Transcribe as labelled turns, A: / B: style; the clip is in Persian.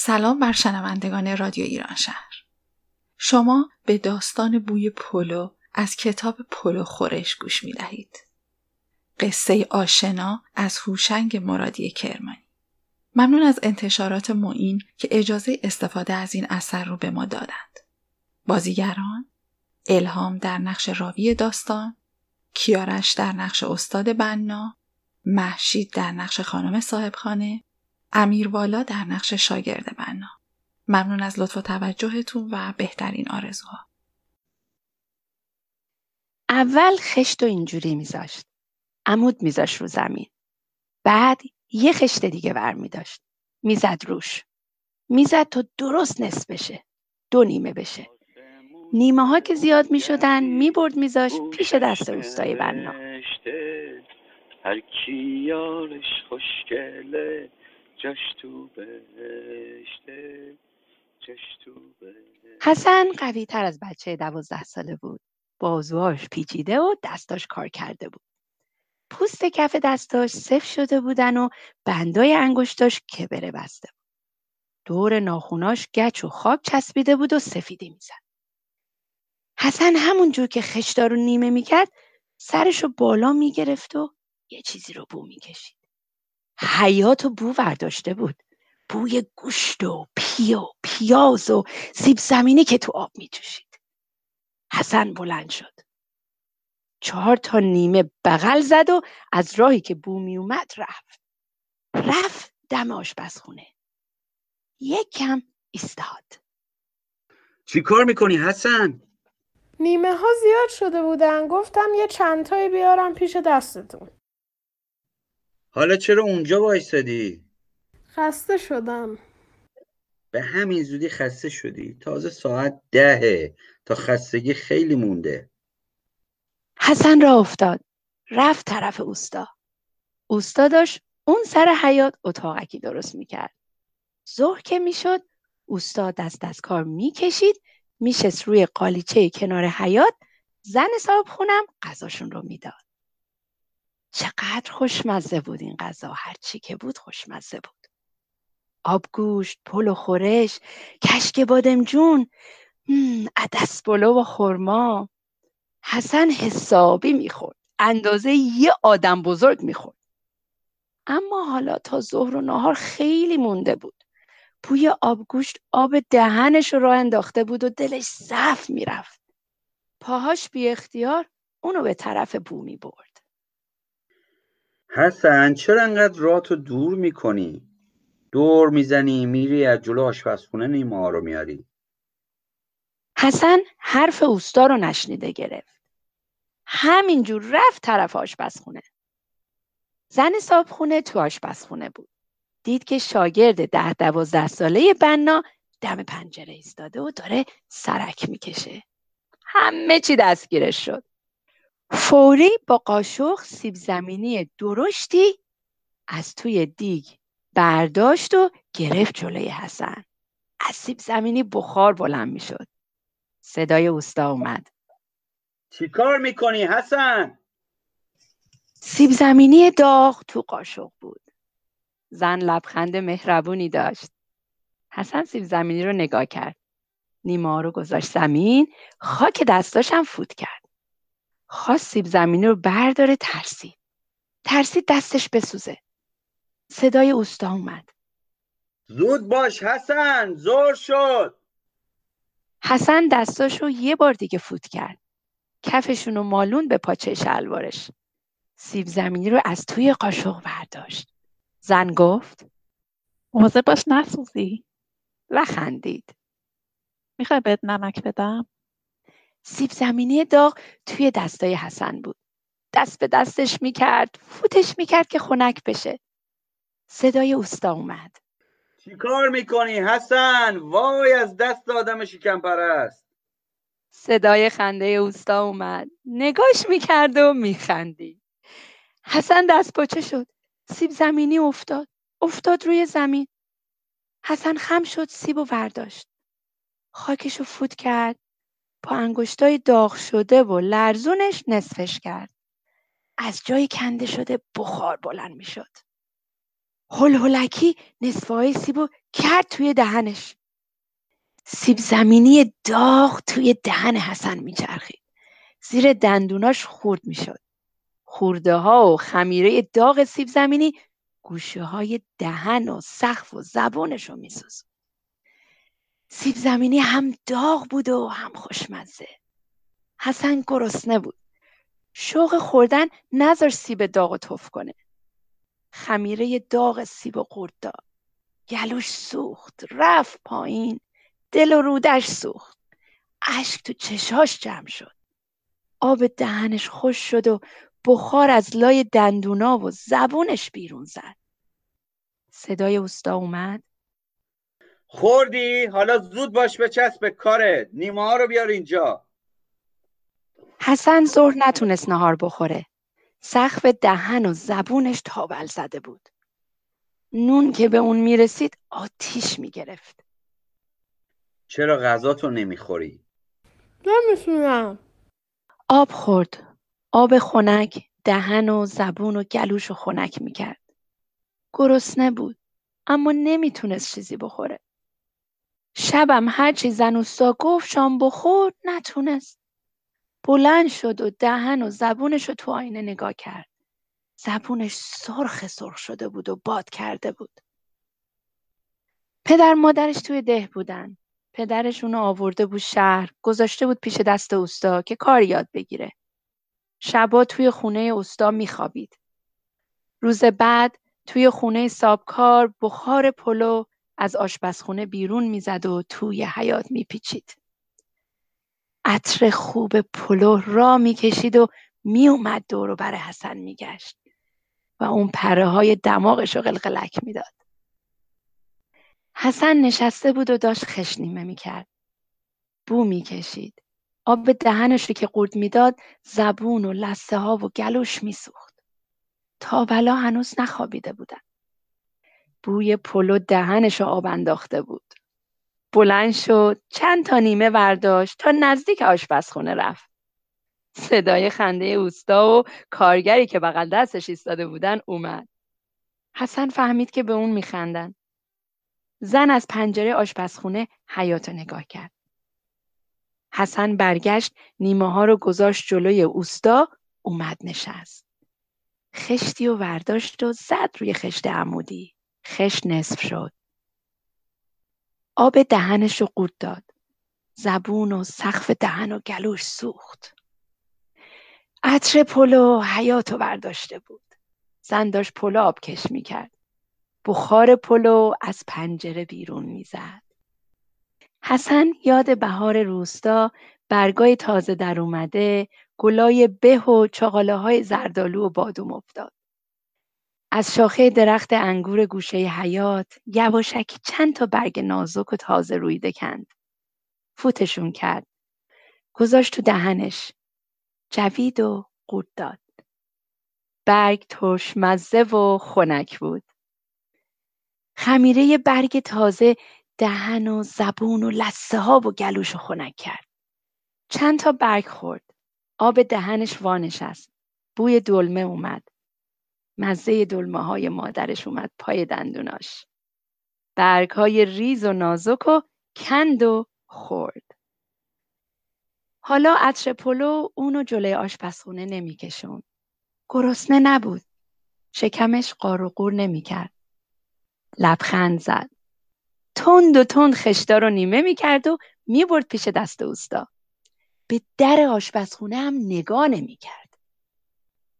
A: سلام بر شنوندگان رادیو ایران شهر. شما به داستان بوی پلو از کتاب پلو خورش گوش می دهید. قصه آشنا از هوشنگ مرادی کرمانی. ممنون از انتشارات معین که اجازه استفاده از این اثر رو به ما دادند. بازیگران الهام در نقش راوی داستان، کیارش در نقش استاد بنا، محشید در نقش خانم صاحبخانه، امیروالا در نقش شاگرد بنا. ممنون از لطف و توجهتون و بهترین آرزوها.
B: اول خشت و اینجوری میذاشت. عمود میذاشت رو زمین. بعد یه خشت دیگه ور میداشت. می‌زد روش. می‌زد تا درست نصف بشه. دو نیمه بشه. نیمه ها که زیاد می شدن می برد میذاش پیش دست روستای بنا هر کی یارش خوشگله حسن قوی تر از بچه دوازده ساله بود. بازوهاش پیچیده و دستاش کار کرده بود. پوست کف دستاش سفت شده بودن و بندای انگشتاش کبره بسته بود. دور ناخوناش گچ و خاک چسبیده بود و سفیدی می‌زد. حسن همونجور که خشتا رو نیمه می‌کرد سرشو بالا می‌گرفت و یه چیزی رو بو می‌کشید. حیات و بو ورداشته بود. بوی گوشت و پی و پیاز و سیب زمینی که تو آب میجوشید. حسن بلند شد. چهار تا نیمه بغل زد و از راهی که بو میومد رفت. رفت دم آشپزخونه. یک کم ایستاد.
C: چی کار می‌کنی حسن؟
D: نیمه ها زیاد شده بودن گفتم یه چندتایی بیارم پیش دستتون
C: حالا چرا اونجا وایستادی؟
D: خسته شدم.
C: به همین زودی خسته شدی. تازه ساعت دهه تا خستگی خیلی مونده.
B: حسن را افتاد. رفت طرف اوستا. اوستا داشت اون سر حیات اتاقکی درست می‌کرد. ظهر که می‌شد اوستا دست از کار می‌کشید میشست روی قالیچه کنار حیات زن صاحب خونم غذاشون رو می‌داد. چقدر خوشمزه بود این غذا هرچی که بود خوشمزه بود. آبگوشت، پل و خورش، کشک بادمجون، عدس پلو و خورما. حسن حسابی می‌خورد. اندازه یه آدم بزرگ می‌خورد. اما حالا تا ظهر و نهار خیلی مونده بود. بوی آبگوشت آب دهنش رو راه انداخته بود و دلش صف می‌رفت. پاهاش بی اختیار اونو به طرف بو می برد.
C: حسن چرا انقدر راتو دور می‌کنی؟ دور می‌زنی میری از جلو آشپزخونه نیما رو میاری.
B: حسن حرف اوستا رو نشنیده گرفت. همینجور رفت طرف آشپزخونه. زن صابخونه تو آشپزخونه بود. دید که شاگرد ده دوازده ساله بنا دم پنجره ایستاده و داره سرک می‌کشه همه چی دستگیرش شد فوری با قاشق سیب زمینی درشتی از توی دیگ برداشت و گرفت جلوی حسن از سیب زمینی بخار بلند می‌شد صدای اوستا اومد
C: چیکار می‌کنی حسن
B: سیب زمینی داغ تو قاشق بود زن لبخند مهربونی داشت. حسن سیب زمینی رو نگاه کرد. نیما رو گذاشت زمین خاک دستاشم فوت کرد. خواست سیب زمینی رو برداره ترسید. ترسید دستش بسوزه. صدای اوستا اومد.
C: زود باش حسن زور شد.
B: حسن دستاشو یه بار دیگه فوت کرد. کفشونو مالون به پاچه شلوارش. سیب زمینی رو از توی قاشق برداشت. زن گفت
A: موضع باش نسوزی
B: و خندید
A: می‌خوای بهت نمک بدم
B: سیب زمینی داغ توی دستای حسن بود. دست به دستش می‌کرد فوتش می‌کرد که خنک بشه. صدای اوستا اومد.
C: چی کار می‌کنی حسن؟ وای از دست آدم شکم پرست
B: صدای خنده اوستا اومد. نگاش می‌کرد و میخندید. حسن دست پاچه شد. سیب زمینی افتاد. افتاد روی زمین. حسن خم شد سیب و ورداشت. خاکش رو فوت کرد. با انگشتای داغ شده و لرزونش نصفش کرد. از جای کنده شده بخار بلند می شد هلهلکی نصفهای سیب و کرد توی دهنش. سیب زمینی داغ توی دهن حسن میچرخید. زیر دندوناش خورد می‌شد. خورده ها و خمیره داغ سیب زمینی گوشه های دهن و سقف و زبانش رو میسوز سیب زمینی هم داغ بود و هم خوشمزه. حسن گرسنه بود. شوق خوردن نذار سیب داغ و تف کنه. خمیره داغ سیب و قورت داد. گلوش سوخت رفت پایین. دل و رودش سوخت. اشک تو چشاش جمع شد. آب دهنش خوش شد و بخار از لای دندونا و زبونش بیرون زد. صدای اوستا اومد.
C: خوردی؟ حالا زود باش بچسب به کارت نیمه ها رو بیار اینجا.
B: حسن ظهر نتونست نهار بخوره. سقف دهن و زبونش تابل زده بود. نون که به اون می‌رسید آتیش می‌گرفت.
C: چرا غذاتو نمی‌خوری؟
D: نمی‌تونم
B: آب خورد. آب خنک دهن و زبون و گلوش رو خنک می‌کرد. گرسنه بود اما نمی‌تونست چیزی بخوره. شبم هرچی زن اوستا گفت شام بخور نتونست. بلند شد و دهن و زبونش رو تو آینه نگاه کرد. زبونش سرخ سرخ شده بود و باد کرده بود. پدر مادرش توی ده بودن. پدرش اونو آورده بود شهر گذاشته بود پیش دست اوستا که کار یاد بگیره. شبا توی خونه اوستا میخوابید. روز بعد توی خونه سابکار بخار پلو از آشپزخونه بیرون می‌زد و توی حیات میپیچید. عطر خوب پلو را می‌کشید و میومد دور بر حسن میگشت و اون پره های دماغش رو قلقلک می‌داد. حسن نشسته بود و داشت خشنیمه می‌کرد. بو می‌کشید. آب دهنش رو که قورت می‌داد زبون و لسه ها و گلوش میسوخت. تابلا هنوز نخوابیده بودن. بوی پلو دهنش آب انداخته بود. بلند شد چند تا نیمه برداشت تا نزدیک آشپزخونه رفت. صدای خنده اوستا و کارگری که بغل دستش ایستاده بودن اومد. حسن فهمید که به اون میخندن. زن از پنجره آشپزخونه حیات نگاه کرد. حسن برگشت نیمه ها رو گذاشت جلوی اوستا اومد نشست. خشتی و ورداشت و زد روی خشت عمودی. خشت نصف شد. آب دهنش رو قورت داد. زبون و سقف دهن و گلوش سوخت. عطر پلو حیاتو برداشته بود. زن داشت پلو آبکش می‌کرد. بخار پلو از پنجره بیرون می‌زد. حسن یاد بهار روستا برگای تازه در اومده گلای به و چاقاله های زردالو و بادوم افتاد. از شاخه درخت انگور گوشه حیات یواشکی چند تا برگ نازک و تازه رویده کند فوتشون کرد. گذاشت تو دهنش. جوید و قورت داد. برگ ترش مزه و خنک بود. خمیره برگ تازه دهن و زبون و لسه ها و گلوش رو خنک کرد. چند تا برگ خورد. آب دهنش وانشست. بوی دلمه اومد. مزه دلمه های مادرش اومد پای دندوناش. برگ های ریز و نازک و کند و خورد حالا عطر پلو اونو جلوی آشپزخونه نمیکشون گرسنه نبود. شکمش قار و قور نمی‌کرد. لبخند زد. تند و تند خشتا رو نیمه می‌کرد و می‌برد پیش دست اوستا. به در آشپزخونه هم نگاه نمی‌کرد.